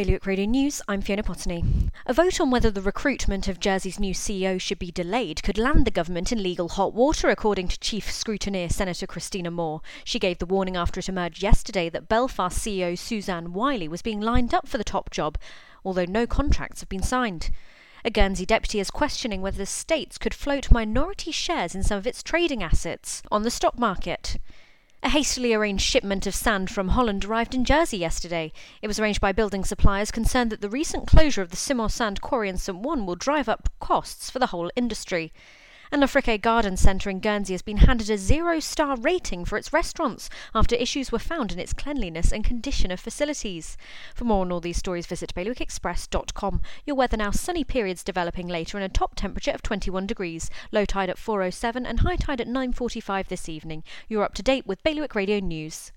Bailiwick Radio News, I'm Fiona Potney. A vote on whether the recruitment of Jersey's new CEO should be delayed could land the government in legal hot water, according to Chief Scrutineer Senator Christina Moore. She gave the warning after it emerged yesterday that Belfast CEO Suzanne Wylie was being lined up for the top job, although no contracts have been signed. A Guernsey deputy is questioning whether the States could float minority shares in some of its trading assets on the stock market. A hastily arranged shipment of sand from Holland arrived in Jersey yesterday. It was arranged by building suppliers concerned that the recent closure of the Simon Sand Quarry in St Ouen will drive up costs for the whole industry. And Afrique Garden Centre in Guernsey has been handed a zero star rating for its restaurants after issues were found in its cleanliness and condition of facilities. For more on all these stories, visit bailiwickexpress.com. Your weather now sunny periods developing later and a top temperature of 21 degrees. Low tide at 4.07 and high tide at 9.45 this evening. You're up to date with Bailiwick Radio News.